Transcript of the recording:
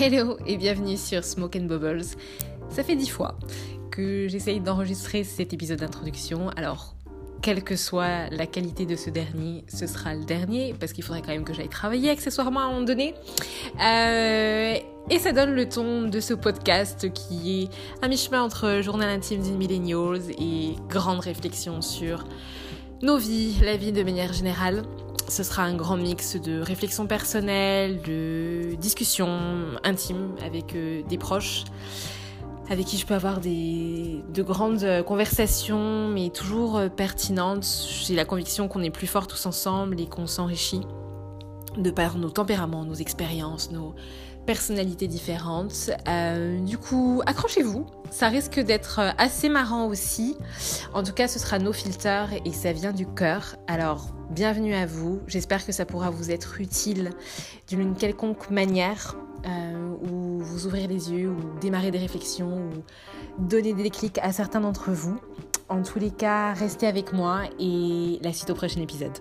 Hello et bienvenue sur Smoke and Bubbles. Ça fait dix fois que j'essaye d'enregistrer cet épisode d'introduction. Alors, quelle que soit la qualité de ce dernier, ce sera le dernier parce qu'il faudrait quand même que j'aille travailler accessoirement à un moment donné. Euh, et ça donne le ton de ce podcast qui est un mi-chemin entre journal intime d'une millennials et grande réflexion sur nos vies, la vie de manière générale ce sera un grand mix de réflexions personnelles, de discussions intimes avec euh, des proches, avec qui je peux avoir des, de grandes conversations, mais toujours euh, pertinentes. J'ai la conviction qu'on est plus forts tous ensemble et qu'on s'enrichit de par nos tempéraments, nos expériences, nos personnalités différentes. Euh, du coup, accrochez-vous, ça risque d'être assez marrant aussi. En tout cas, ce sera nos filters et ça vient du cœur. Alors, bienvenue à vous. J'espère que ça pourra vous être utile d'une quelconque manière euh, ou vous ouvrir les yeux ou démarrer des réflexions ou donner des clics à certains d'entre vous. En tous les cas, restez avec moi et la suite au prochain épisode.